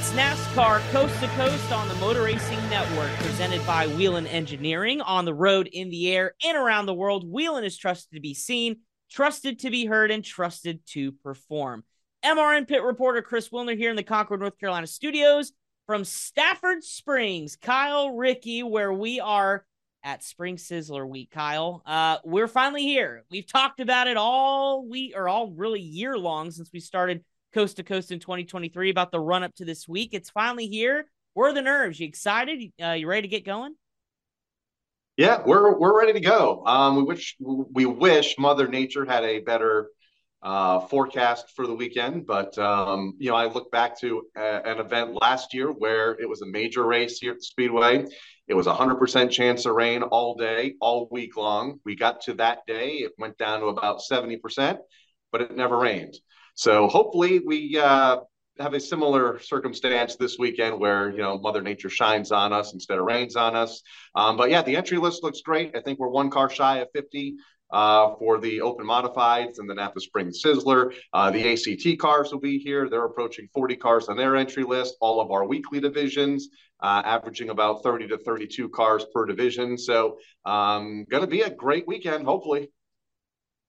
It's NASCAR Coast to Coast on the Motor Racing Network, presented by Whelen Engineering. On the road, in the air, and around the world, Whelen is trusted to be seen, trusted to be heard, and trusted to perform. MRN pit reporter Chris Wilner here in the Concord, North Carolina studios from Stafford Springs. Kyle Rickey, where we are at Spring Sizzler Week. Kyle, uh, we're finally here. We've talked about it all week, or all really year long since we started coast to coast in 2023 about the run up to this week. It's finally here. Where are the nerves? You excited? Uh, you ready to get going? Yeah, we're we're ready to go. Um, we wish we wish Mother Nature had a better uh, forecast for the weekend, but um, you know, I look back to a, an event last year where it was a major race here at the Speedway. It was a hundred percent chance of rain all day, all week long. We got to that day, it went down to about seventy percent, but it never rained. So hopefully we uh, have a similar circumstance this weekend where you know Mother Nature shines on us instead of rains on us. Um, but yeah, the entry list looks great. I think we're one car shy of 50 uh, for the open modifieds and the Napa Spring Sizzler. Uh, the ACT cars will be here. They're approaching 40 cars on their entry list. All of our weekly divisions, uh, averaging about 30 to 32 cars per division. So, um, going to be a great weekend, hopefully.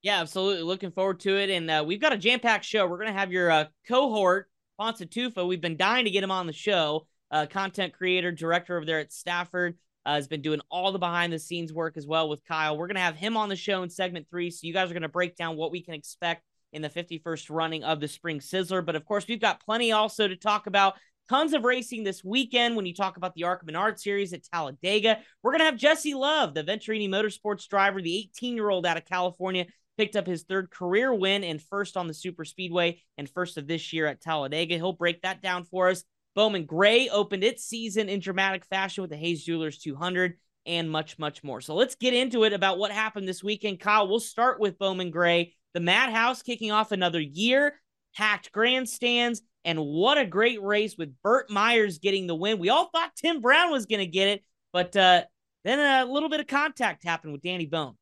Yeah, absolutely. Looking forward to it. And uh, we've got a jam packed show. We're going to have your uh, cohort, Bonssa Tufa. We've been dying to get him on the show. Uh, content creator, director over there at Stafford, uh, has been doing all the behind the scenes work as well with Kyle. We're going to have him on the show in segment three. So you guys are going to break down what we can expect in the 51st running of the Spring Sizzler. But of course, we've got plenty also to talk about. Tons of racing this weekend when you talk about the ARCA Menard Series at Talladega. We're going to have Jesse Love, the Venturini Motorsports driver, the 18 year old out of California, picked up his third career win and first on the Super Speedway and first of this year at Talladega. He'll break that down for us. Bowman Gray opened its season in dramatic fashion with the Hayes Jewelers 200 and much, much more. So let's get into it about what happened this weekend. Kyle, we'll start with Bowman Gray. The Madhouse kicking off another year, packed grandstands, and what a great race with Burt Myers getting the win. We all thought Tim Brown was going to get it, but uh, then a little bit of contact happened with Danny Bone.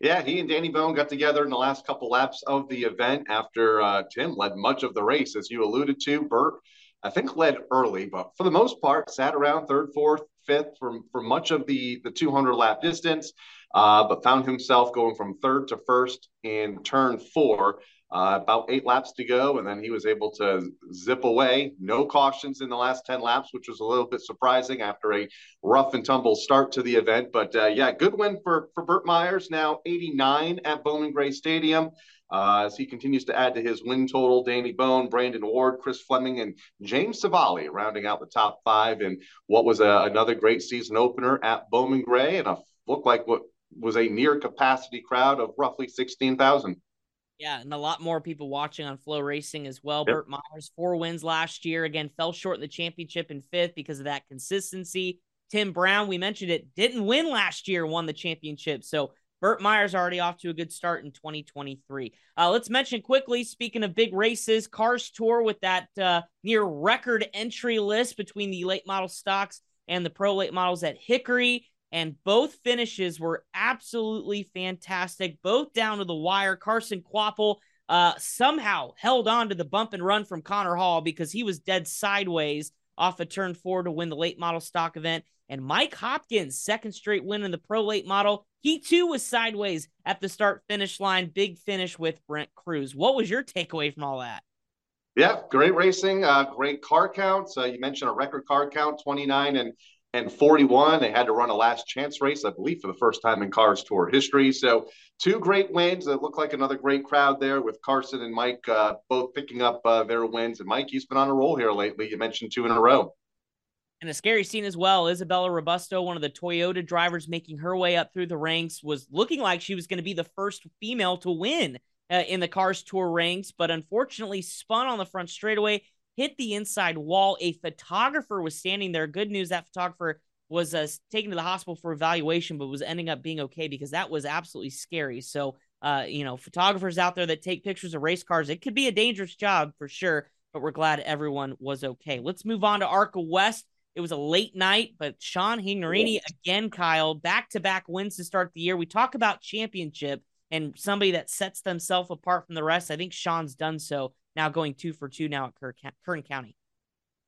Yeah, he and Danny Bone got together in the last couple laps of the event after uh, Tim led much of the race, as you alluded to. Burt, I think, led early, but for the most part, sat around third, fourth, fifth for, for much of the, the 200 lap distance, uh, but found himself going from third to first in turn four. Uh, about eight laps to go, and then he was able to zip away. No cautions in the last 10 laps, which was a little bit surprising after a rough and tumble start to the event. But uh, yeah, good win for, for Burt Myers, now 89 at Bowman Gray Stadium. Uh, as he continues to add to his win total, Danny Bone, Brandon Ward, Chris Fleming, and James Civali rounding out the top five in what was a, another great season opener at Bowman Gray and a look like what was a near capacity crowd of roughly 16,000. Yeah, and a lot more people watching on FloRacing as well. Yep. Burt Myers, four wins last year. Again, fell short in the championship in fifth because of that consistency. Tim Brown, we mentioned it, didn't win last year, won the championship. So Burt Myers already off to a good start in 2023. Uh, let's mention quickly, speaking of big races, Cars Tour with that uh, near record entry list between the late model stocks and the pro late models at Hickory and both finishes were absolutely fantastic, both down to the wire. Carson Kvapil uh, somehow held on to the bump and run from Connor Hall because he was dead sideways off a turn four to win the late model stock event. And Mike Hopkins, second straight win in the pro late model. He too was sideways at the start finish line. Big finish with Brent Crews. What was your takeaway from all that? Yeah, great racing, uh, great car counts. Uh, you mentioned a record car count, 29 and and 41. They had to run a last chance race, I believe, for the first time in Cars Tour history. So, two great wins. It looked like another great crowd there with Carson and Mike uh, both picking up uh, their wins. And Mike, he's been on a roll here lately. You mentioned two in a row. And a scary scene as well. Isabella Robusto, one of the Toyota drivers making her way up through the ranks, was looking like she was going to be the first female to win uh, in the Cars Tour ranks, but unfortunately spun on the front straightaway, hit the inside wall. A photographer was standing there. Good news that photographer was uh, taken to the hospital for evaluation, but was ending up being okay because that was absolutely scary. So, uh, you know, photographers out there that take pictures of race cars, it could be a dangerous job for sure, but we're glad everyone was okay. Let's move on to ARCA West. It was a late night, but Sean Hingorani again, Kyle, back to back wins to start the year. We talk about championship and somebody that sets themselves apart from the rest. I think Sean's done so now, going two for two now at Kern County.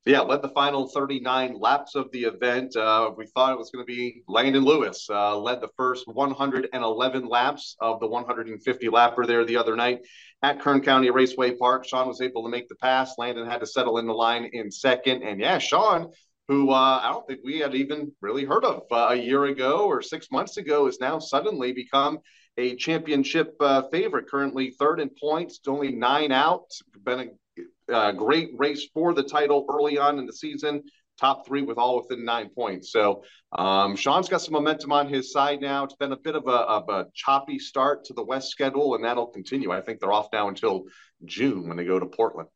Yeah, led the final 39 laps of the event. Uh, we thought it was going to be Landen Lewis. Uh, led the first 111 laps of the 150 lapper there the other night at Kern County Raceway Park. Sean was able to make the pass. Landen had to settle in the line in second. And yeah, Sean, who uh, I don't think we had even really heard of uh, a year ago or six months ago, has now suddenly become a championship uh, favorite. Currently third in points, only nine out. Been a uh, great race for the title early on in the season. Top three with all within nine points. So um, Sean's got some momentum on his side now. It's been a bit of a, of a choppy start to the West schedule, and that'll continue. I think they're off now until June when they go to Portland.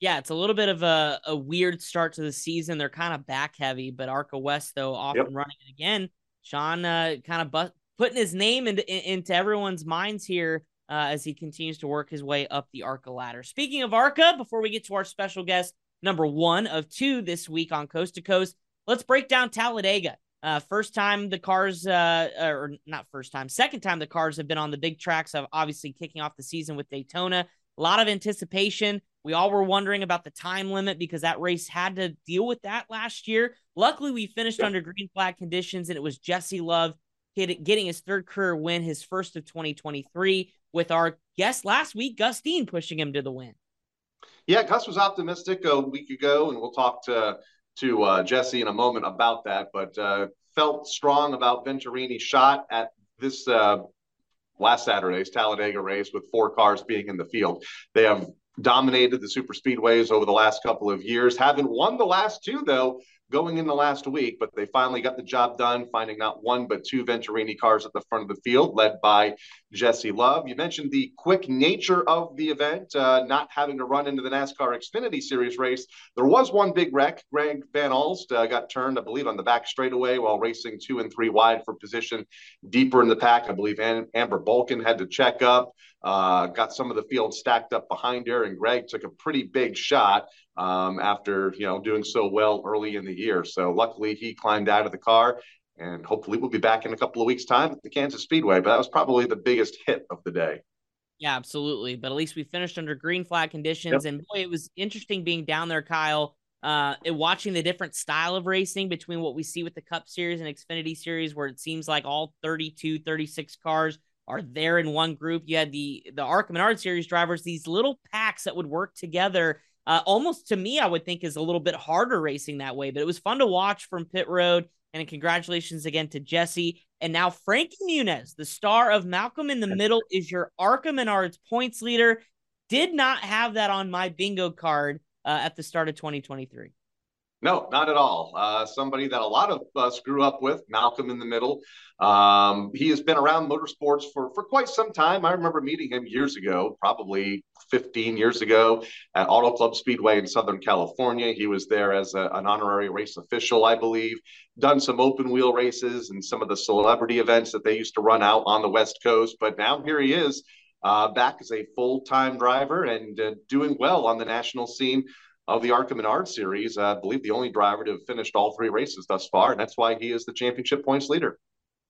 Yeah, it's a little bit of a, a weird start to the season. They're kind of back heavy, but Arca West, though, off yep. and running it again. Sean uh, kind of bu- putting his name into, into everyone's minds here uh, as he continues to work his way up the ARCA ladder. Speaking of ARCA, before we get to our special guest, number one of two this week on Coast to Coast, let's break down Talladega. Uh, first time the cars, uh, or not first time, second time the cars have been on the big tracks of obviously kicking off the season with Daytona. A lot of anticipation. We all were wondering about the time limit because that race had to deal with that last year. Luckily, we finished under green flag conditions, and it was Jesse Love getting his third career win, his first of 2023 with our guest last week, Gus Dean, pushing him to the win. Yeah, Gus was optimistic a week ago, and we'll talk to to uh, Jesse in a moment about that. But uh, felt strong about Venturini's shot at this uh, last Saturday's Talladega race with four cars being in the field. They have dominated the super speedways over the last couple of years. Haven't won the last two though, going in the last week, but they finally got the job done, finding not one but two Venturini cars at the front of the field, led by Jesse Love. You mentioned the quick nature of the event, uh, not having to run into the NASCAR Xfinity Series race. There was one big wreck. Greg Van Alst uh, got turned, I believe, on the back straightaway while racing two and three wide for position deeper in the pack. I believe Amber Balcaen had to check up. Uh, got some of the field stacked up behind her, and Greg took a pretty big shot um, after you know doing so well early in the year. So luckily he climbed out of the car, and hopefully we'll be back in a couple of weeks' time at the Kansas Speedway. But that was probably the biggest hit of the day. Yeah, absolutely. But at least we finished under green flag conditions, yep. and boy, it was interesting being down there, Kyle. Uh, and watching the different style of racing between what we see with the Cup Series and Xfinity Series, where it seems like all 32, 36 cars are there in one group. You had the the ARCA Menard Series drivers, these little packs that would work together uh, almost to me, I would think is a little bit harder racing that way, but it was fun to watch from pit road. And congratulations again to Jesse. And now Frankie Muniz, the star of Malcolm in the Middle, is your ARCA Menards points leader. Did not have that on my bingo card uh, at the start of 2023. No, not at all. Uh, somebody that a lot of us grew up with, Malcolm in the Middle. Um, he has been around motorsports for, for quite some time. I remember meeting him years ago, probably 15 years ago, at Auto Club Speedway in Southern California. He was there as a, an honorary race official, I believe, done some open wheel races and some of the celebrity events that they used to run out on the West Coast. But now here he is. Uh, back as a full time driver and uh, doing well on the national scene of the ARCA Menard series. Uh, I believe the only driver to have finished all three races thus far, and that's why he is the championship points leader.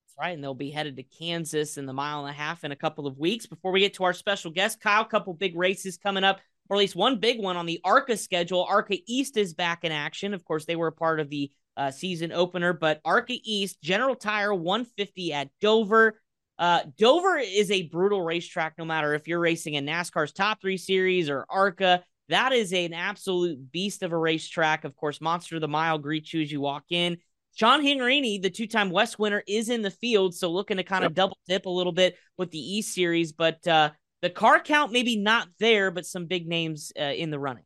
That's right, and they'll be headed to Kansas in the mile and a half in a couple of weeks. Before we get to our special guest, Kyle, a couple big races coming up, or at least one big one on the ARCA schedule. ARCA East is back in action. Of course, they were a part of the uh, season opener, but ARCA East, General Tire 150 at Dover. Uh, Dover is a brutal racetrack, no matter if you're racing in NASCAR's top three series or ARCA. That is an absolute beast of a racetrack. Of course, Monster of the Mile greets you as you walk in. Sean Hingorani, the two-time West winner, is in the field, so looking to kind of yep. double dip a little bit with the E Series. But uh, the car count maybe not there, but some big names uh, in the running.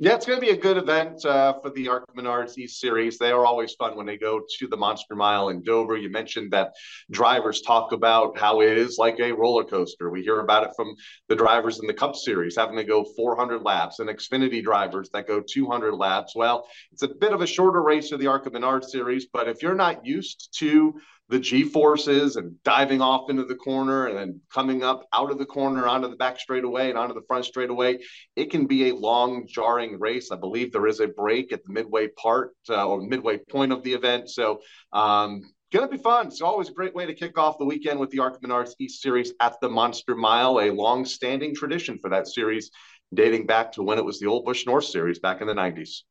Yeah, it's going to be a good event uh, for the ARCA Menards East Series. They are always fun when they go to the Monster Mile in Dover. You mentioned that drivers talk about how it is like a roller coaster. We hear about it from the drivers in the Cup Series having to go 400 laps, and Xfinity drivers that go 200 laps. Well, it's a bit of a shorter race of the ARCA Menards Series, but if you're not used to the G forces and diving off into the corner and then coming up out of the corner onto the back straightaway and onto the front straightaway. It can be a long, jarring race. I believe there is a break at the midway part uh, or midway point of the event. So, um, going to be fun. It's always a great way to kick off the weekend with the ARCA Menards East Series at the Monster Mile, a long standing tradition for that series dating back to when it was the Old Busch North Series back in the 90s.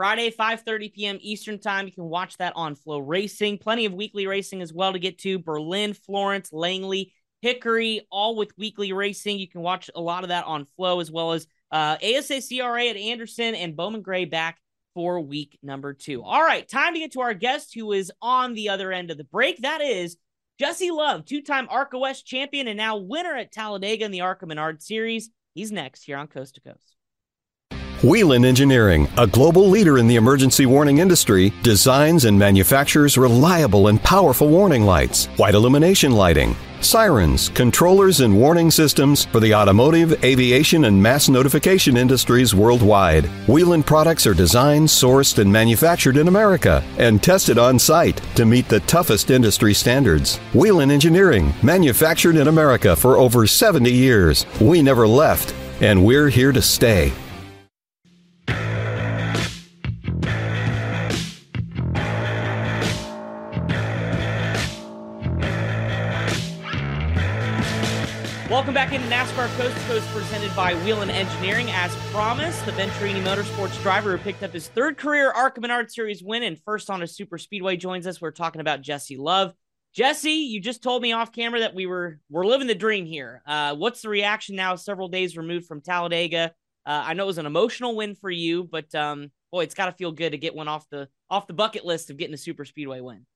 Friday, 5:30 p.m. Eastern Time. You can watch that on FloRacing. Plenty of weekly racing as well to get to. Berlin, Florence, Langley, Hickory, all with weekly racing. You can watch a lot of that on Flow as well as uh, ASA CRA at Anderson and Bowman Gray back for week number two. All right, time to get to our guest who is on the other end of the break. That is Jesse Love, two-time ARCA West champion and now winner at Talladega in the ARCA Menard Series. He's next here on Coast to Coast. Whelen Engineering, a global leader in the emergency warning industry, designs and manufactures reliable and powerful warning lights, white illumination lighting, sirens, controllers, and warning systems for the automotive, aviation, and mass notification industries worldwide. Whelen products are designed, sourced, and manufactured in America and tested on site to meet the toughest industry standards. Whelen Engineering, manufactured in America for over 70 years. We never left, and we're here to stay. Welcome back into NASCAR Coast to Coast presented by Whelen Engineering. As promised, the Venturini Motorsports driver who picked up his third career ARCA Menard Series win and first on a super speedway joins us. We're talking about Jesse Love. Jesse, you just told me off camera that we were we're living the dream here. Uh, what's the reaction now, several days removed from Talladega? Uh, I know it was an emotional win for you, but um, boy, it's got to feel good to get one off the off the bucket list of getting a super speedway win.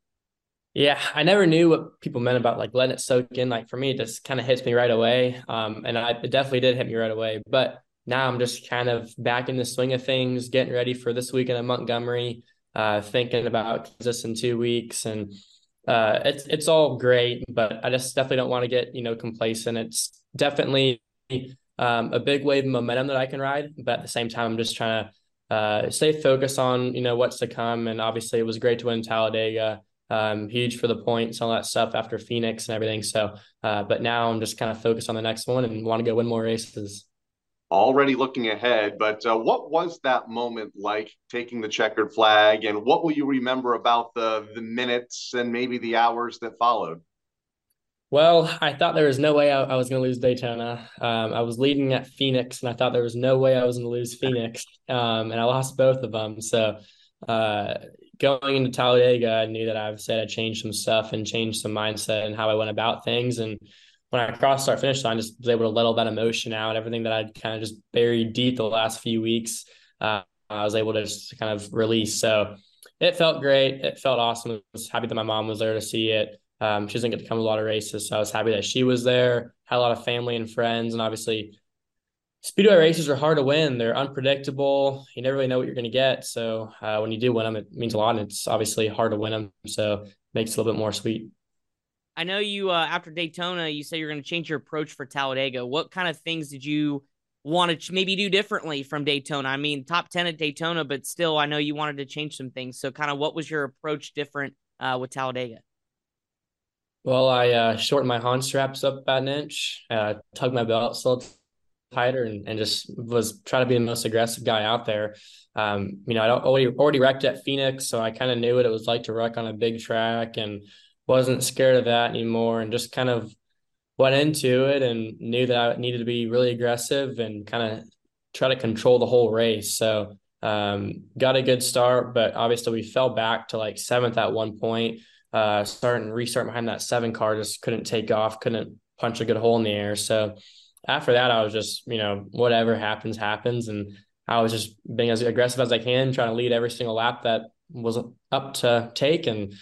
Yeah, I never knew what people meant about like letting it soak in. Like for me, it just kind of hits me right away. Um, and I, it definitely did hit me right away. But now I'm just kind of back in the swing of things, getting ready for this weekend in Montgomery, uh, thinking about this in two weeks, and uh, it's it's all great. But I just definitely don't want to get you know complacent. It's definitely um, a big wave of momentum that I can ride, but at the same time, I'm just trying to uh, stay focused on you know what's to come. And obviously, it was great to win Talladega um, huge for the points, all that stuff after Phoenix and everything. So, uh, but now I'm just kind of focused on the next one and want to go win more races. Already looking ahead, but uh, what was that moment like taking the checkered flag, and what will you remember about the the minutes and maybe the hours that followed? Well, I thought there was no way I, I was going to lose Daytona. Um, I was leading at Phoenix, and I thought there was no way I was going to lose Phoenix, um, and I lost both of them. So uh, going into Talladega, I knew that I've said I changed some stuff and changed some mindset and how I went about things. And when I crossed our finish line, just was able to let all that emotion out, and everything that I'd kind of just buried deep the last few weeks. Uh, I was able to just kind of release. So it felt great. It felt awesome. I was happy that my mom was there to see it. Um, she doesn't get to come to a lot of races, so I was happy that she was there. Had a lot of family and friends, and obviously speedway races are hard to win. They're unpredictable. You never really know what you're going to get. So uh, when you do win them, it means a lot. And it's obviously hard to win them. So it makes it a little bit more sweet. I know you, uh, after Daytona, you said you're going to change your approach for Talladega. What kind of things did you want to maybe do differently from Daytona? I mean, top 10 at Daytona, but still, I know you wanted to change some things. So kind of what was your approach different uh, with Talladega? Well, I uh, shortened my Hans straps up about an inch, uh, tugged my belt still tighter and, and just was trying to be the most aggressive guy out there. Um, you know, I already already wrecked at Phoenix, so I kind of knew what it was like to wreck on a big track and wasn't scared of that anymore and just kind of went into it and knew that I needed to be really aggressive and kind of try to control the whole race. So um, got a good start, but obviously we fell back to like seventh at one point. Uh, starting restart behind that seven car just couldn't take off, couldn't punch a good hole in the air. So after that, I was just, you know, whatever happens, happens. And I was just being as aggressive as I can, trying to lead every single lap that was up to take. And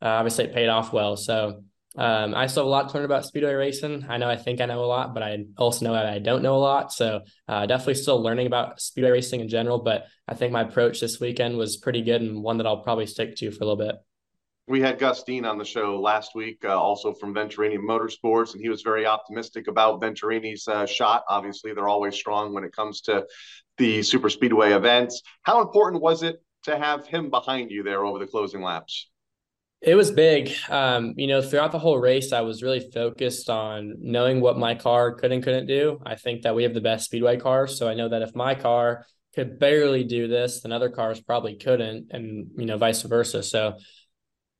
uh, obviously it paid off well. So Um, I still have a lot to learn about speedway racing. I know I think I know a lot, but I also know that I don't know a lot. So uh, definitely still learning about speedway racing in general. But I think my approach this weekend was pretty good and one that I'll probably stick to for a little bit. We had Gus Dean on the show last week, uh, also from Venturini Motorsports, and he was very optimistic about Venturini's uh, shot. Obviously, they're always strong when it comes to the super speedway events. How important was it to have him behind you there over the closing laps? It was big. Um, you know, throughout the whole race, I was really focused on knowing what my car could and couldn't do. I think that we have the best speedway cars. So I know that if my car could barely do this, then other cars probably couldn't, and you know, vice versa. So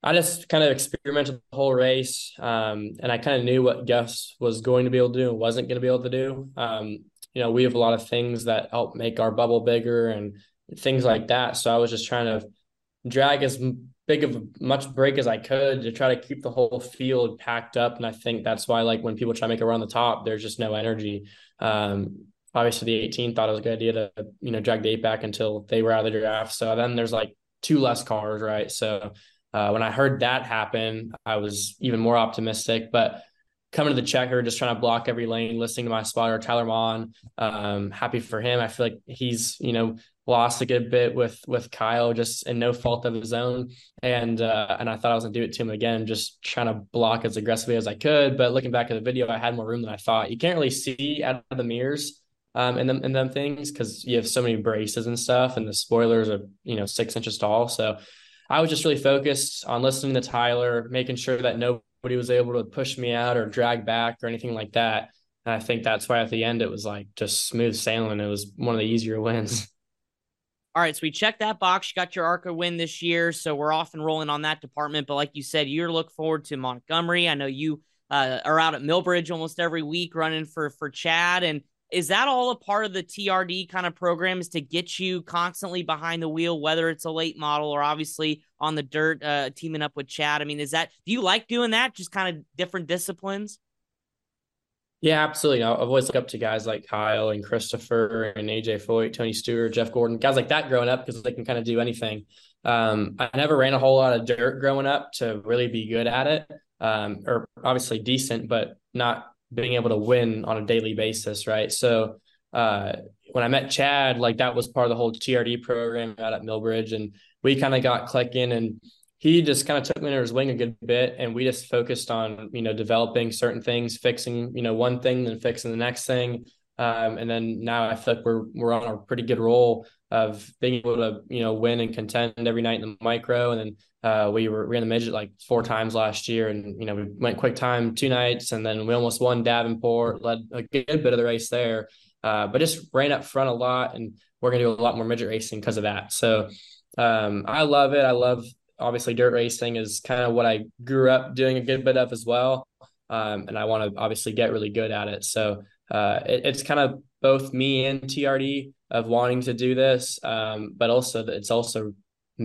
I just kind of experimented the whole race. Um, and I kind of knew what Gus was going to be able to do and wasn't going to be able to do. Um, you know, we have a lot of things that help make our bubble bigger and things like that. So I was just trying to drag as big of a much break as I could to try to keep the whole field packed up. And I think that's why, like, when people try to make it around the top, there's just no energy. Um, obviously, the 18 thought it was a good idea to, you know, drag the eight back until they were out of the draft. So then there's like two less cars, right? So uh, when I heard that happen, I was even more optimistic. But coming to the checker, just trying to block every lane, listening to my spotter, Tyler Mon. Um, happy for him. I feel like he's, you know, lost a good bit with with Kyle just in no fault of his own. And uh, and I thought I was gonna do it to him again, just trying to block as aggressively as I could. But looking back at the video, I had more room than I thought. You can't really see out of the mirrors um in them in them things because you have so many braces and stuff, and the spoilers are, you know, six inches tall. So I was just really focused on listening to Tyler, making sure that nobody was able to push me out or drag back or anything like that. And I think that's why at the end it was like just smooth sailing. It was one of the easier wins. All right, so we checked that box. You got your ARCA win this year, so we're off and rolling on that department. But like you said, you're look forward to Montgomery. I know you uh, are out at Millbridge almost every week running for for Chad, and is that all a part of the TRD kind of programs to get you constantly behind the wheel, whether it's a late model or obviously on the dirt, uh, teaming up with Chad? I mean, is that do you like doing that? Just kind of different disciplines? Yeah, absolutely. I've always looked up to guys like Kyle and Christopher and AJ Foyt, Tony Stewart, Jeff Gordon, guys like that growing up because they can kind of do anything. Um, I never ran a whole lot of dirt growing up to really be good at it, um, or obviously decent, but not being able to win on a daily basis, right? So uh, when I met Chad, like that was part of the whole TRD program out at Millbridge, and we kind of got clicking, and he just kind of took me under his wing a good bit, and we just focused on you know developing certain things, fixing you know one thing, then fixing the next thing, um, and then now I feel like we're we're on a pretty good roll of being able to you know win and contend every night in the micro, and then uh, we were we ran the midget like four times last year, and you know we went quick time two nights, and then we almost won Davenport, led a good bit of the race there, uh, but just ran up front a lot, and we're gonna do a lot more midget racing because of that. So um, I love it. I love obviously dirt racing is kind of what I grew up doing a good bit of as well, um, and I want to obviously get really good at it. So uh, it, it's kind of both me and TRD of wanting to do this, um, but also it's also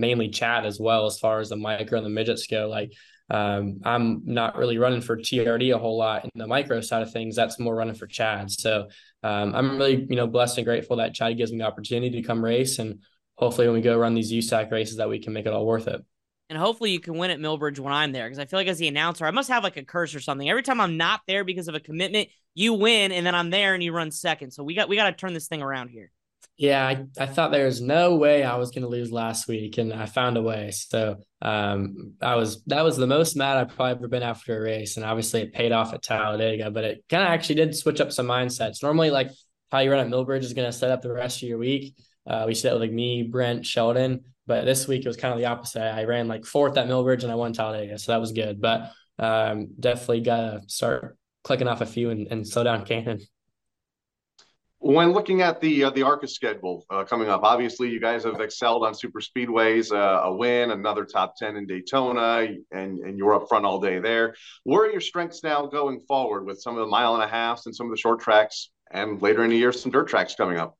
mainly Chad as well as far as the micro and the midgets go. Like um, I'm not really running for TRD a whole lot in the micro side of things. That's more running for Chad. So um, I'm really you know blessed and grateful that Chad gives me the opportunity to come race, and hopefully when we go run these USAC races that we can make it all worth it. And hopefully you can win at Millbridge when I'm there because I feel like as the announcer, I must have like a curse or something. Every time I'm not there because of a commitment, you win, and then I'm there and you run second. So we got we got to turn this thing around here. Yeah, I, I thought there was no way I was going to lose last week, and I found a way. So um, I was that was the most mad I've probably ever been after a race, and obviously it paid off at Talladega. But it kind of actually did switch up some mindsets. Normally, like how you run at Millbridge is going to set up the rest of your week. Uh, we with like me, Brent, Sheldon, but this week it was kind of the opposite. I ran like fourth at Millbridge and I won Talladega, so that was good. But um, definitely got to start clicking off a few and, and slow down Cannon. When looking at the uh, the ARCA schedule uh, coming up, obviously you guys have excelled on super speedways, uh, a win, another top ten in Daytona, and and you're up front all day there. Where are your strengths now going forward with some of the mile and a halfs and some of the short tracks, and later in the year some dirt tracks coming up?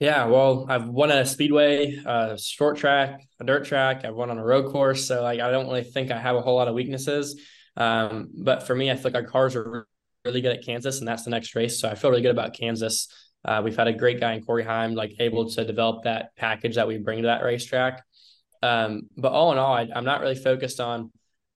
Yeah, well, I've won a speedway, a short track, a dirt track. I've won on a road course, so like I don't really think I have a whole lot of weaknesses. Um, but for me, I feel like our cars are really good at Kansas, and that's the next race. So I feel really good about Kansas. Uh, we've had a great guy in Corey Heim, like able to develop that package that we bring to that racetrack. Um, but all in all, I, am not really focused on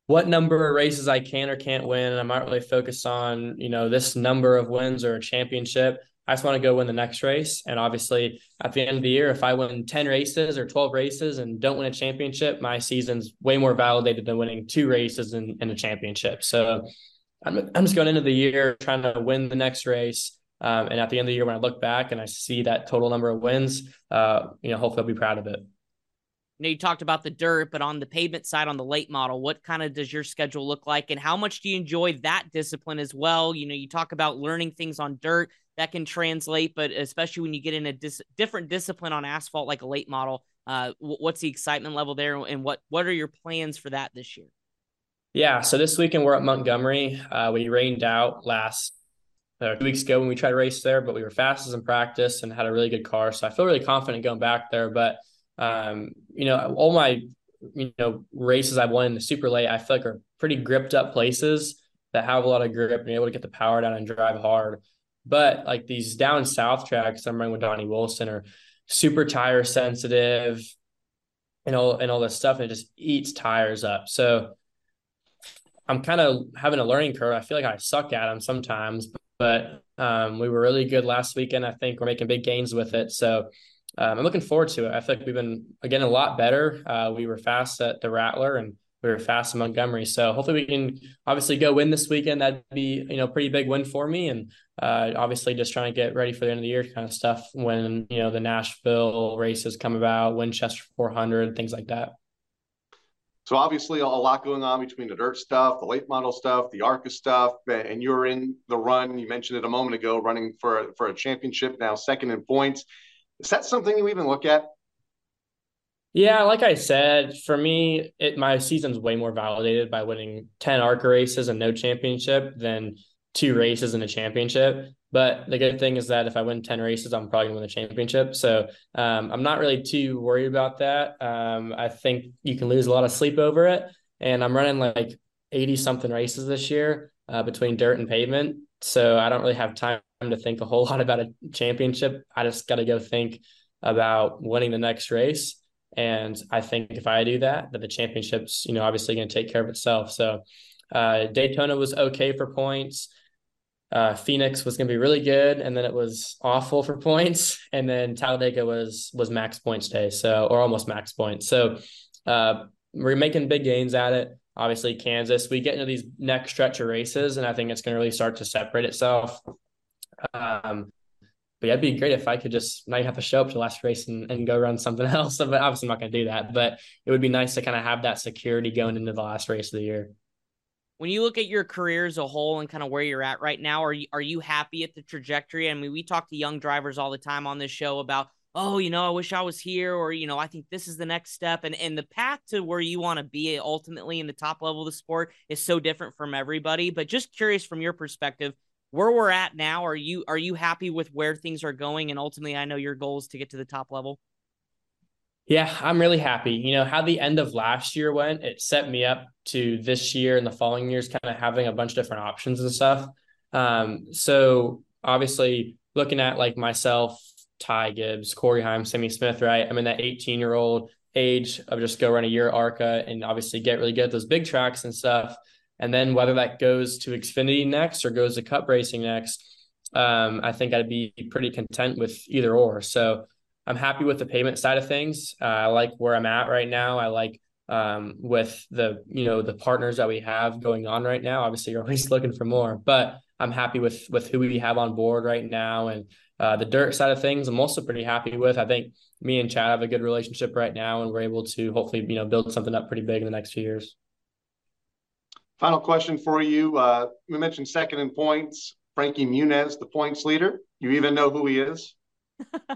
what number of races I can or can't win. And I'm not really focused on, you know, this number of wins or a championship. I just want to go win the next race. And obviously, at the end of the year, if I win 10 races or 12 races and don't win a championship, my season's way more validated than winning two races in, in a championship. So I'm, I'm just going into the year trying to win the next race. Um, and at the end of the year, when I look back and I see that total number of wins, uh, you know, hopefully I'll be proud of it you know, you talked about the dirt, but on the pavement side, on the late model, what kind of does your schedule look like, and how much do you enjoy that discipline as well? You know, you talk about learning things on dirt that can translate, but especially when you get in a dis- different discipline on asphalt, like a late model, uh, what's the excitement level there, and what what are your plans for that this year? Yeah, so this weekend we're at Montgomery. Uh, we rained out last uh, two weeks ago when we tried to race there, but we were fastest in practice and had a really good car. So I feel really confident going back there. But um, you know, all my you know races I've won in the super late, I feel like are pretty gripped up places that have a lot of grip and able to get the power down and drive hard. But like these down south tracks I'm running with Donnie Wilson are super tire sensitive and all and all this stuff, and it just eats tires up. So I'm kind of having a learning curve. I feel like I suck at them sometimes, but um, we were really good last weekend. I think we're making big gains with it. So um, I'm looking forward to it. I feel like we've been again a lot better. Uh, we were fast at the Rattler and we were fast in Montgomery. So hopefully we can obviously go win this weekend. That'd be you know pretty big win for me. And uh, obviously just trying to get ready for the end of the year kind of stuff when you know the Nashville races come about, Winchester 400, things like that. So obviously a lot going on between the dirt stuff, the late model stuff, the ARCA stuff, and you're in the run. You mentioned it a moment ago, running for for a championship now, second in points. Is that something you even look at? Yeah, like I said, for me, it my season's way more validated by winning 10 ARCA races and no championship than two races and a championship. But the good thing is that if I win 10 races, I'm probably gonna win the championship. So um, I'm not really too worried about that. Um, I think you can lose a lot of sleep over it. And I'm running like 80 something races this year uh, between dirt and pavement. So I don't really have time to think a whole lot about a championship. I just got to go think about winning the next race. And I think if I do that, that the championship's, you know, obviously going to take care of itself. So uh, Daytona was okay for points. Uh, Phoenix was going to be really good, and then it was awful for points. And then Talladega was was max points day, so or almost max points. So uh, we're making big gains at it obviously Kansas. We get into these next stretch of races, and I think it's going to really start to separate itself. Um, but yeah, it'd be great if I could just not have to show up to the last race and, and go run something else. But obviously, I'm not going to do that. But it would be nice to kind of have that security going into the last race of the year. When you look at your career as a whole and kind of where you're at right now, are you are you happy at the trajectory? I mean, we talk to young drivers all the time on this show about oh, you know, I wish I was here, or you know, I think this is the next step. And and the path to where you want to be ultimately in the top level of the sport is so different from everybody. But just curious from your perspective, where we're at now, are you are you happy with where things are going? And ultimately, I know your goal is to get to the top level. Yeah, I'm really happy. You know, how the end of last year went, it set me up to this year and the following years kind of having a bunch of different options and stuff. Um, so obviously looking at like myself Ty Gibbs, Corey Heim, Sammy Smith, right? I'm in that 18 year old age of just go run a year ARCA and obviously get really good at those big tracks and stuff. And then whether that goes to Xfinity next or goes to Cup racing next, um, I think I'd be pretty content with either or. So I'm happy with the payment side of things. Uh, I like where I'm at right now. I like um, with the you know the partners that we have going on right now. Obviously, you're always looking for more, but I'm happy with with who we have on board right now and uh, the dirt side of things, I'm also pretty happy with. I think me and Chad have a good relationship right now, and we're able to hopefully, you know, build something up pretty big in the next few years. Final question for you. Uh, we mentioned second in points, Frankie Muniz, the points leader. You even know who he is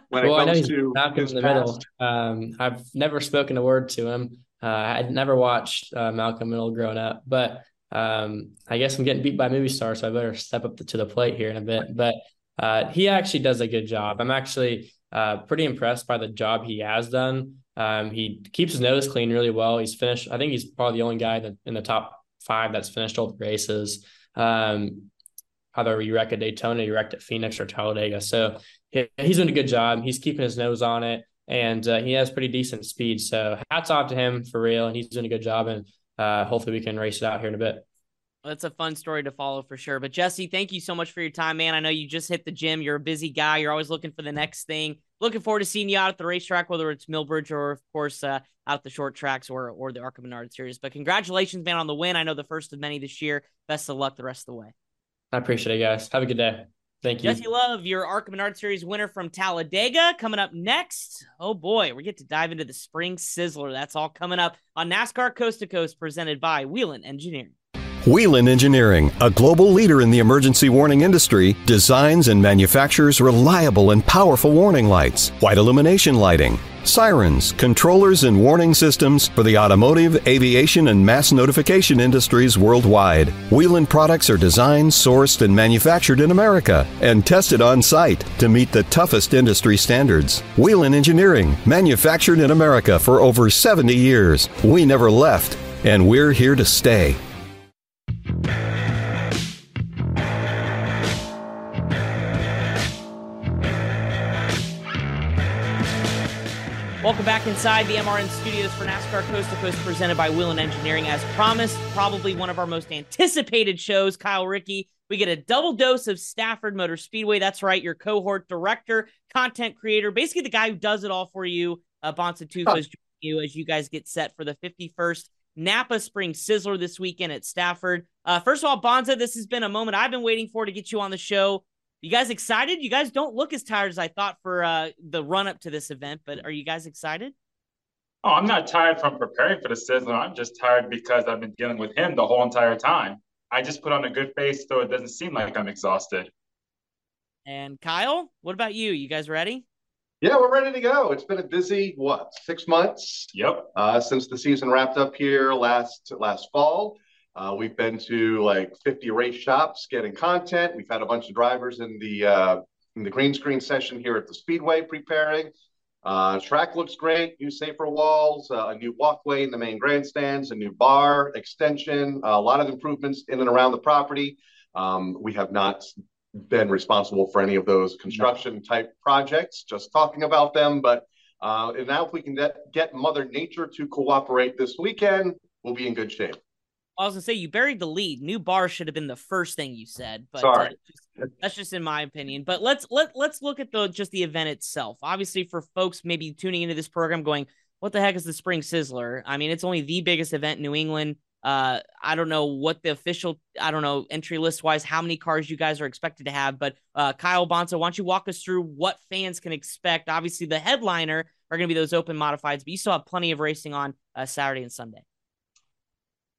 when well, it comes to Malcolm in the past. middle. Um, I've never spoken a word to him. Uh, I'd never watched uh, Malcolm Middle growing up, but um, I guess I'm getting beat by movie stars, so I better step up to the plate here in a bit. But uh, he actually does a good job. I'm actually uh, pretty impressed by the job he has done. Um, he keeps his nose clean really well. He's finished. I think he's probably the only guy that in the top five that's finished all the races. Um, either you wreck at Daytona, you wrecked at Phoenix or Talladega. So he, he's doing a good job. He's keeping his nose on it, and uh, he has pretty decent speed. So hats off to him for real, and he's doing a good job. And uh, hopefully we can race it out here in a bit. That's a fun story to follow for sure. But Jesse, thank you so much for your time, man. I know you just hit the gym. You're a busy guy. You're always looking for the next thing. Looking forward to seeing you out at the racetrack, whether it's Millbridge or, of course, uh, out the short tracks or or the ARCA Menard Series. But congratulations, man, on the win. I know the first of many this year. Best of luck the rest of the way. I appreciate it, guys. Have a good day. Thank you. Jesse Love, your ARCA Menard Series winner from Talladega. Coming up next, oh boy, we get to dive into the Spring Sizzler. That's all coming up on NASCAR Coast to Coast, presented by Whelen Engineering. Whelen Engineering, a global leader in the emergency warning industry, designs and manufactures reliable and powerful warning lights, white illumination lighting, sirens, controllers, and warning systems for the automotive, aviation, and mass notification industries worldwide. Whelen products are designed, sourced, and manufactured in America and tested on site to meet the toughest industry standards. Whelen Engineering, manufactured in America for over 70 years. We never left, and we're here to stay. Back inside the MRN studios for NASCAR Coast to Coast, presented by Whelen Engineering. As promised, probably one of our most anticipated shows, Kyle Rickey. We get a double dose of Stafford Motor Speedway. That's right, your cohort director, content creator, basically the guy who does it all for you. Uh, Bonssa Tufa is joining you as you guys get set for the 51st Napa Spring Sizzler this weekend at Stafford. Uh, first of all, Bonssa, this has been a moment I've been waiting for to get you on the show. You guys excited? You guys don't look as tired as I thought for uh, the run up to this event, but are you guys excited? Oh, I'm not tired from preparing for the Sizzler. I'm just tired because I've been dealing with him the whole entire time. I just put on a good face so it doesn't seem like I'm exhausted. And Kyle, what about you? You guys ready? Yeah, we're ready to go. It's been a busy what six months? Yep. Uh, since the season wrapped up here last last fall. Uh, we've been to like 50 race shops getting content. We've had a bunch of drivers in the uh, in the green screen session here at the Speedway preparing. Uh, track looks great. New safer walls, uh, a new walkway in the main grandstands, a new bar extension, a lot of improvements in and around the property. Um, we have not been responsible for any of those construction type projects. Just talking about them, but uh, and now if we can get, get Mother Nature to cooperate this weekend, we'll be in good shape. I was gonna say you buried the lead. New bar should have been the first thing you said, but Sorry. uh, just, that's just in my opinion. But let's let let's look at the just the event itself. Obviously, for folks maybe tuning into this program, going, "What the heck is the Spring Sizzler?" I mean, it's only the biggest event in New England. Uh, I don't know what the official, I don't know entry list wise, how many cars you guys are expected to have. But uh, Kyle Bonssa, why don't you walk us through what fans can expect? Obviously, the headliner are going to be those open modifieds, but you still have plenty of racing on uh, Saturday and Sunday.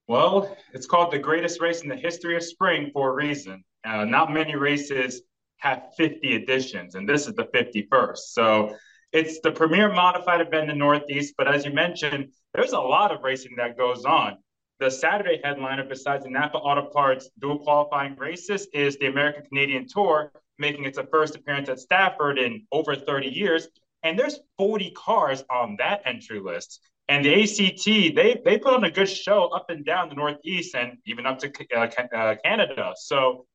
Well, it's called the greatest race in the history of spring for a reason. Uh, not many races have 50 editions, and this is the 51st. So it's the premier modified event in the Northeast. But as you mentioned, there's a lot of racing that goes on. The Saturday headliner, besides the Napa Auto Parts dual qualifying races, is the American Canadian Tour, making its first appearance at Stafford in over 30 years. And there's 40 cars on that entry list. And the ACT, they they put on a good show up and down the Northeast and even up to uh, uh, Canada. So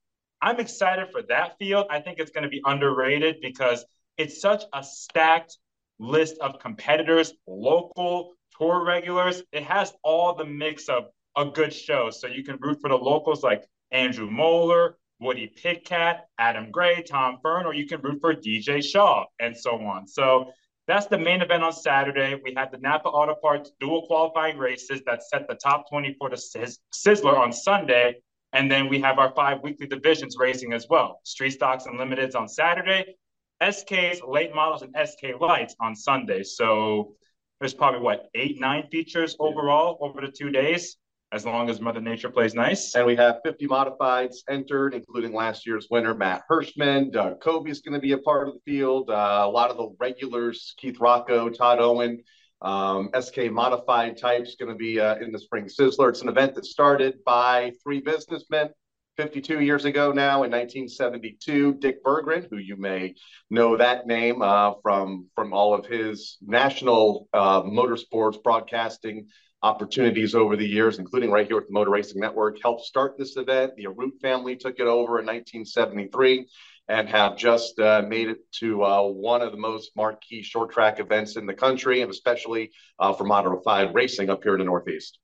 I'm excited for that field. I think it's going to be underrated because it's such a stacked list of competitors, local tour regulars. It has all the mix of a good show. So you can root for the locals like Andrew Molleur, Woody Pitkat, Adam Gray, Tom Fearn, or you can root for DJ Shaw and so on. So that's the main event on Saturday. We had the Napa Auto Parts dual qualifying races that set the top 20 for the Sizzler on Sunday. And then we have our five weekly divisions racing as well. Street Stocks and Limiteds on Saturday, SKs, late models, and SK lights on Sunday. So there's probably what, eight, nine features overall over the two days as long as Mother Nature plays nice. And we have 50 modifieds entered, including last year's winner, Matt Hirschman. Doug Coby is going to be a part of the field. Uh, a lot of the regulars, Keith Rocco, Todd Owen, um, SK modified types going to be uh, in the Spring Sizzler. It's an event that started by three businessmen 52 years ago now in 1972. Dick Berggren, who you may know that name uh, from, from all of his national uh, motorsports broadcasting opportunities over the years, including right here with the Motor Racing Network, helped start this event. The Arute family took it over in 1973 and have just uh, made it to uh, one of the most marquee short track events in the country, and especially uh, for modified racing up here in the Northeast.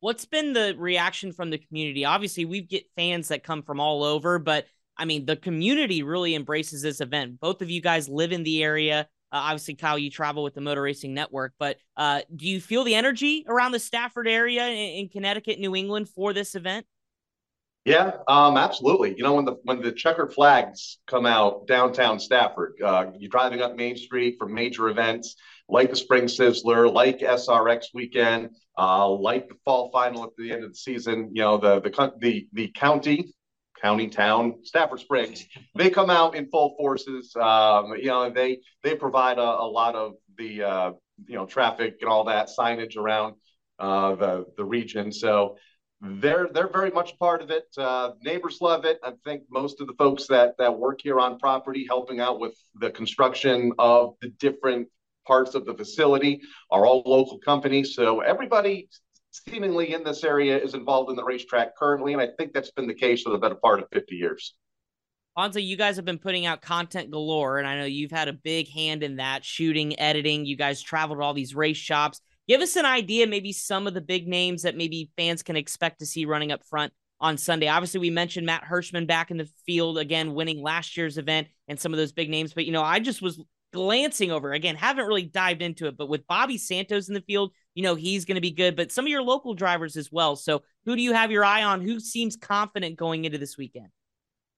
What's been the reaction from the community? Obviously, we get fans that come from all over, but I mean, the community really embraces this event. Both of you guys live in the area. Uh, obviously, Kyle, you travel with the Motor Racing Network, but uh, do you feel the energy around the Stafford area in, in Connecticut, New England for this event? Yeah, um, absolutely. You know, when the when the checkered flags come out downtown Stafford, uh, you're driving up Main Street for major events like the Spring Sizzler, like SRX weekend, uh, like the fall final at the end of the season. You know, the the the the county, county town, Stafford Springs, they come out in full forces. Um, you know, they they provide a, a lot of the uh, you know traffic and all that signage around uh, the the region. So they're they're very much part of it. Uh, neighbors love it. I think most of the folks that that work here on property, helping out with the construction of the different parts of the facility, are all local companies. So everybody seemingly in this area is involved in the racetrack currently, and I think that's been the case for the better part of 50 years. Bonssa, you guys have been putting out content galore, and I know you've had a big hand in that shooting, editing. You guys traveled all these race shops give us an idea, maybe some of the big names that maybe fans can expect to see running up front on Sunday. Obviously, we mentioned Matt Hirschman back in the field again, winning last year's event and some of those big names. But, you know, I just was glancing over again, haven't really dived into it, but with Bobby Santos in the field, you know, he's going to be good, but some of your local drivers as well. So, who do you have your eye on? Who seems confident going into this weekend?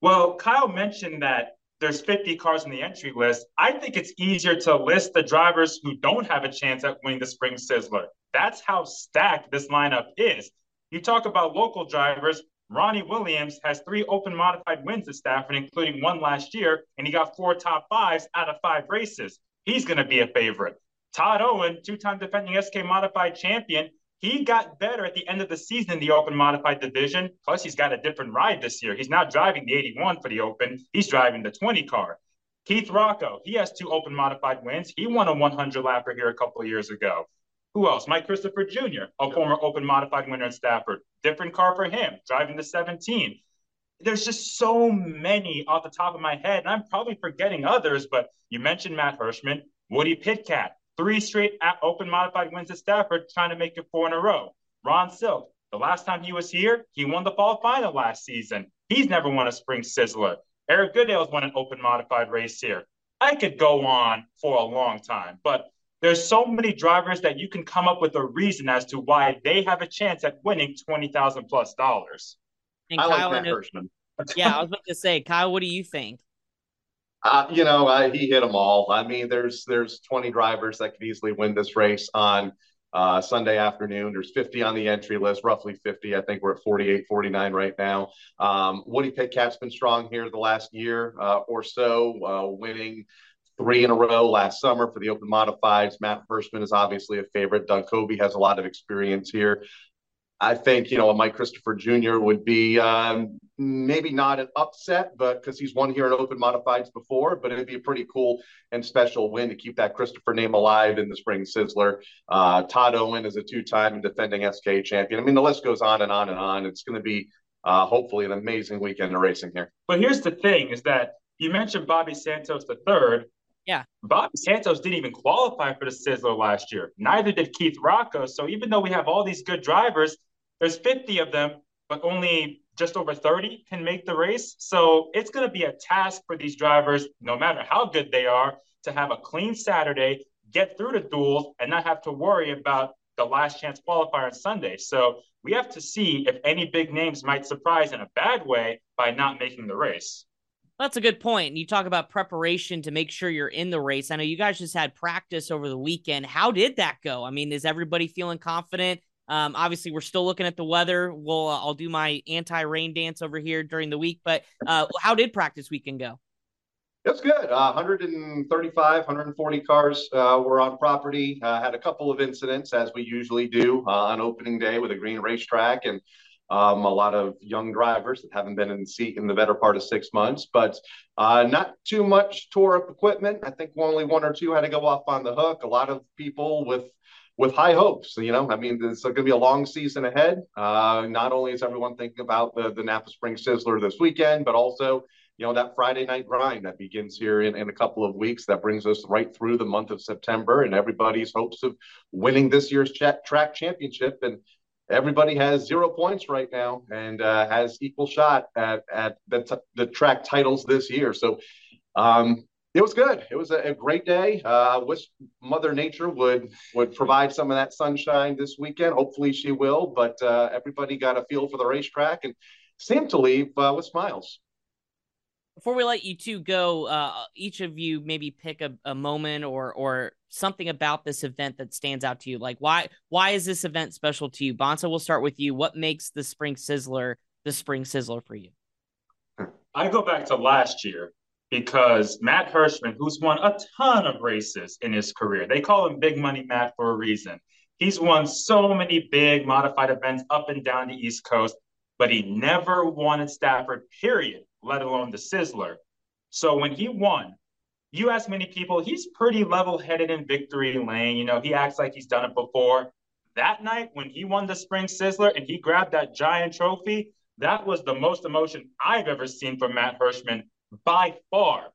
Well, Kyle mentioned that there's 50 cars in the entry list, I think it's easier to list the drivers who don't have a chance at winning the Spring Sizzler. That's how stacked this lineup is. You talk about local drivers. Ronnie Williams has three open modified wins at Stafford, including one last year, and he got four top fives out of five races. He's going to be a favorite. Todd Owen, two time defending SK modified champion, he got better at the end of the season in the Open Modified division. Plus, he's got a different ride this year. He's not driving the 81 for the Open, he's driving the 20 car. Keith Rocco, he has two Open Modified wins. He won a 100 lapper here a couple of years ago. Who else? Mike Christopher Jr., a former Open Modified winner at Stafford. Different car for him, driving the 17. There's just so many off the top of my head, and I'm probably forgetting others, but you mentioned Matt Hirschman, Woody Pitkat, Three straight open modified wins at Stafford, trying to make it four in a row. Ron Silk, the last time he was here, he won the fall final last season. He's never won a spring sizzler. Eric Goodale's won an open modified race here. I could go on for a long time, but there's so many drivers that you can come up with a reason as to why they have a chance at winning twenty thousand plus dollars. I Kyle, like Matt Hirschman. yeah, I was about to say, Kyle, what do you think? Uh, you know, uh, he hit them all. I mean, there's there's 20 drivers that could easily win this race on uh, Sunday afternoon. There's 50 on the entry list, roughly 50. I think we're at 48, 49 right now. Um, Woody Pitkat's been strong here the last year uh, or so, uh, winning three in a row last summer for the Open Modifieds. Matt Hirschman is obviously a favorite. Doug Coby has a lot of experience here. I think you know Mike Christopher Jr. would be um, maybe not an upset, but because he's won here in Open Modifieds before, but it'd be a pretty cool and special win to keep that Christopher name alive in the Spring Sizzler. Uh, Todd Owen is a two-time and defending SK champion. I mean, the list goes on and on and on. It's going to be uh, hopefully an amazing weekend of racing here. But here's the thing: is that you mentioned Bobby Santos the third. Yeah. Bobby Santos didn't even qualify for the Sizzler last year. Neither did Keith Rocco. So even though we have all these good drivers, there's 50 of them, but only just over 30 can make the race. So it's going to be a task for these drivers, no matter how good they are, to have a clean Saturday, get through the duels, and not have to worry about the last chance qualifier on Sunday. So we have to see if any big names might surprise in a bad way by not making the race. That's a good point. You talk about preparation to make sure you're in the race. I know you guys just had practice over the weekend. How did that go? I mean, is everybody feeling confident? Um, obviously, we're still looking at the weather. We'll uh, I'll do my anti-rain dance over here during the week. But uh, how did practice weekend go? It's good. Uh, 135, 140 cars uh, were on property. Uh, had a couple of incidents, as we usually do uh, on opening day with a green racetrack, and um, a lot of young drivers that haven't been in the seat in the better part of six months. But uh, not too much tore up equipment. I think only one or two had to go off on the hook. A lot of people with with high hopes. You know, I mean, it's going to be a long season ahead. Uh, not only is everyone thinking about the, the Napa Spring Sizzler this weekend, but also, you know, that Friday night grind that begins here in, in a couple of weeks that brings us right through the month of September and everybody's hopes of winning this year's track championship. And everybody has zero points right now and uh, has equal shot at at the, t- the track titles this year. So um, it was good. It was a, a great day. Uh, I wish Mother Nature would would provide some of that sunshine this weekend. Hopefully, she will. But uh, everybody got a feel for the racetrack and seemed to leave uh, with smiles. Before we let you two go, uh, each of you maybe pick a, a moment or or something about this event that stands out to you. Like why why is this event special to you? Bonssa, we'll start with you. What makes the Spring Sizzler the Spring Sizzler for you? I go back to last year because Matt Hirschman, who's won a ton of races in his career, they call him Big Money Matt for a reason. He's won so many big modified events up and down the East Coast, but he never won at Stafford, period, let alone the Sizzler. So when he won, you ask many people, he's pretty level headed in victory lane. You know, he acts like he's done it before. That night, when he won the Spring Sizzler and he grabbed that giant trophy, that was the most emotion I've ever seen from Matt Hirschman by far.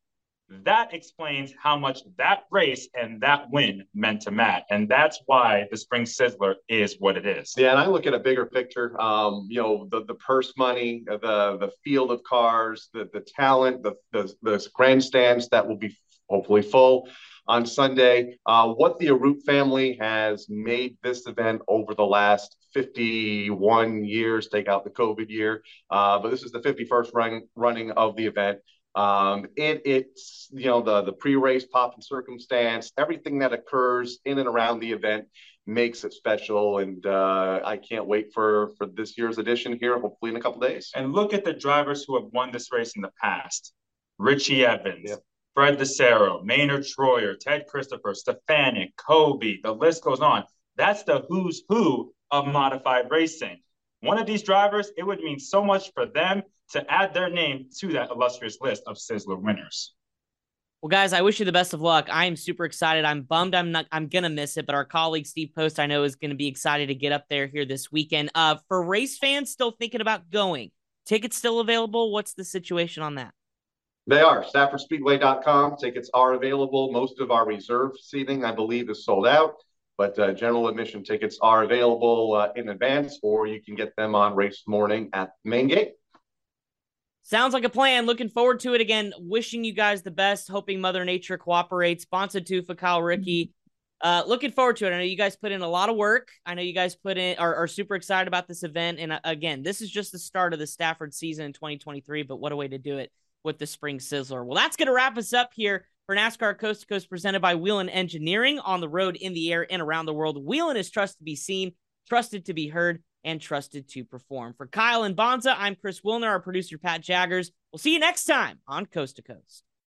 That explains how much that race and that win meant to Matt. And that's why the Spring Sizzler is what it is. Yeah, and I look at a bigger picture. Um, you know, the the purse money, the the field of cars, the the talent, the the, the grandstands that will be hopefully full on Sunday. Uh, what the Arute family has made this event over the last 51 years, take out the COVID year, uh, but this is the 51st run, running of the event. Um, it it's you know the the pre-race pop and circumstance, everything that occurs in and around the event makes it special, and uh, I can't wait for for this year's edition here. Hopefully in a couple days. And look at the drivers who have won this race in the past: Richie Evans, yep. Fred DeSarro, Maynard Troyer, Ted Christopher, Stefanik, Coby. The list goes on. That's the who's who of modified racing. One of these drivers, it would mean so much for them to add their name to that illustrious list of Sizzler winners. Well, guys, I wish you the best of luck. I am super excited. I'm bummed I'm not I'm gonna miss it, but our colleague Steve Post, I know, is gonna be excited to get up there here this weekend. Uh for race fans still thinking about going, tickets still available. What's the situation on that? They are. StaffordSpeedway.com. Tickets are available. Most of our reserve seating, I believe, is sold out, but uh, general admission tickets are available uh, in advance, or you can get them on race morning at the main gate. Sounds like a plan. Looking forward to it again. Wishing you guys the best. Hoping Mother Nature cooperates. Bonssa Tufa, Kyle Rickey. Uh, looking forward to it. I know you guys put in a lot of work. I know you guys put in are, are super excited about this event. And uh, again, this is just the start of the Stafford season in 2023. But what a way to do it with the Spring Sizzler. Well, that's going to wrap us up here for NASCAR Coast to Coast presented by Whelen Engineering on the road, in the air, and around the world. Whelen is trusted to be seen, trusted to be heard and trusted to perform. For Kyle and Bonssa, I'm Chris Wilner, our producer, Pat Jaggers. We'll see you next time on Coast to Coast.